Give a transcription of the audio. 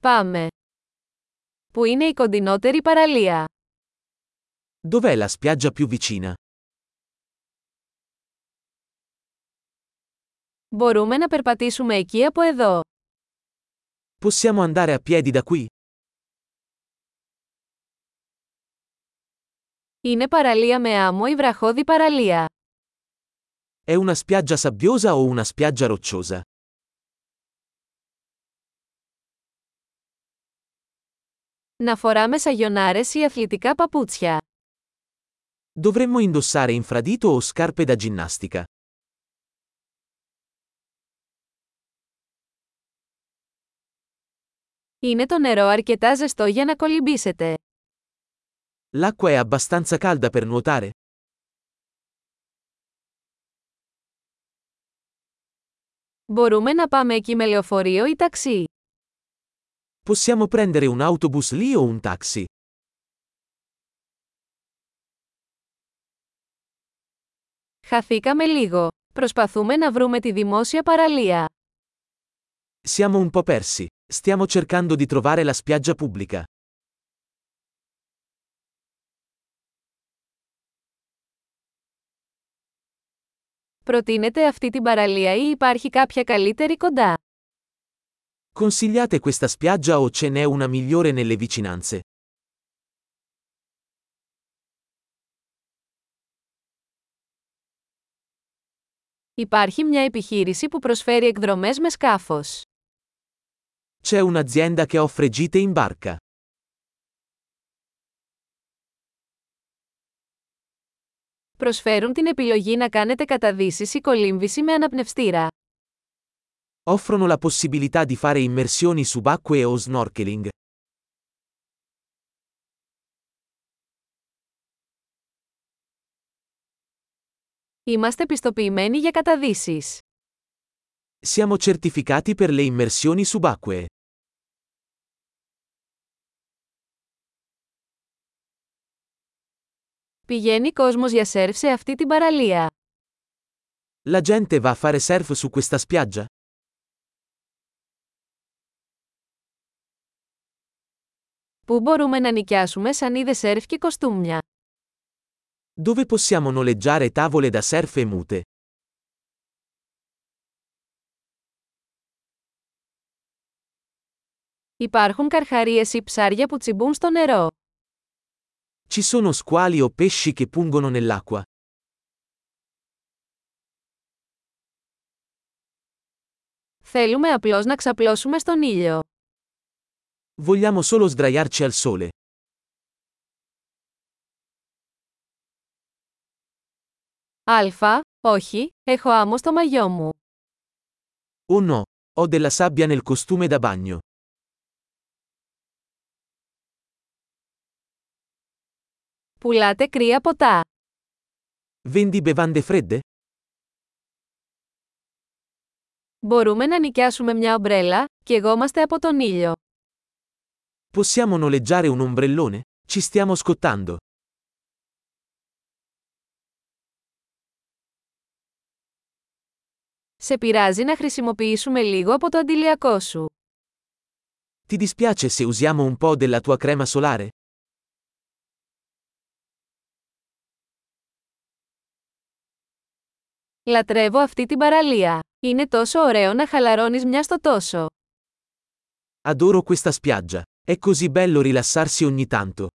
Πάμε. Πού είναι η κοντινότερη παραλία? Dov'è la spiaggia più vicina? Μπορούμε να περπατήσουμε εκεί από εδώ. Possiamo andare a piedi da qui? Είναι παραλία με άμμο ή βραχώδη παραλία. È una spiaggia sabbiosa o una spiaggia rocciosa? Να φοράμε σαγιονάρες ή αθλητικά παπούτσια. Dovremmo indossare infradito o scarpe da ginnastica. Είναι το νερό αρκετά ζεστό για να κολυμπήσετε. L'acqua è abbastanza calda per nuotare? Μπορούμε να πάμε εκεί με λεωφορείο ή ταξί. Possiamo prendere un autobus lì o un taxi? Χαθήκαμε λίγο. Προσπαθούμε να βρούμε τη δημόσια παραλία. Siamo un po' persi. Stiamo cercando di trovare la spiaggia pubblica. Προτείνετε αυτή την παραλία ή υπάρχει κάποια καλύτερη κοντά. Consigliate questa spiaggia o ce n'è una migliore nelle vicinanze? Υπάρχει μια επιχείρηση που προσφέρει εκδρομές με σκάφος. C'è un'azienda che offre gite in barca. Προσφέρουν την επιλογή να κάνετε καταδύσεις ή κολύμβηση με αναπνευστήρα. Offrono la possibilità di fare immersioni subacquee o snorkeling. Είμαστε πιστοποιημένοι για καταδύσεις. Siamo certificati per le immersioni subacquee. Πηγαίνει κόσμος για σερφ σε αυτή την παραλία. La gente va a fare surf su questa spiaggia? Πού μπορούμε να νοικιάσουμε σανίδες σερφ και κοστούμια; Dove possiamo noleggiare tavole da surf e mute? Υπάρχουν καρχαρίες ή ψάρια που τσιμπούν στο νερό; Ci sono squali o pesci che pungono nell'acqua? Θέλουμε απλώς να ξαπλώσουμε στον ήλιο. Vogliamo solo sdraiarci al sole. Αλφα, όχι, έχω άμμο στο μαγιό μου. Oh no, ho della sabbia nel costume da bagno. Πουλάτε κρύα ποτά. Vendi bevande fredde? Μπορούμε να νοικιάσουμε μια ομπρέλα, και εγώμαστε από τον ήλιο. Possiamo noleggiare un ombrellone? Ci stiamo scottando. Σε πειράζει να χρησιμοποιήσουμε λίγο από το αντιλιακό σου. Ti dispiace se usiamo un po' della tua crema solare? Λατρεύω αυτή την παραλία. Είναι τόσο ωραίο να χαλαρώνεις μια στο τόσο. Adoro questa spiaggia. È così bello rilassarsi ogni tanto.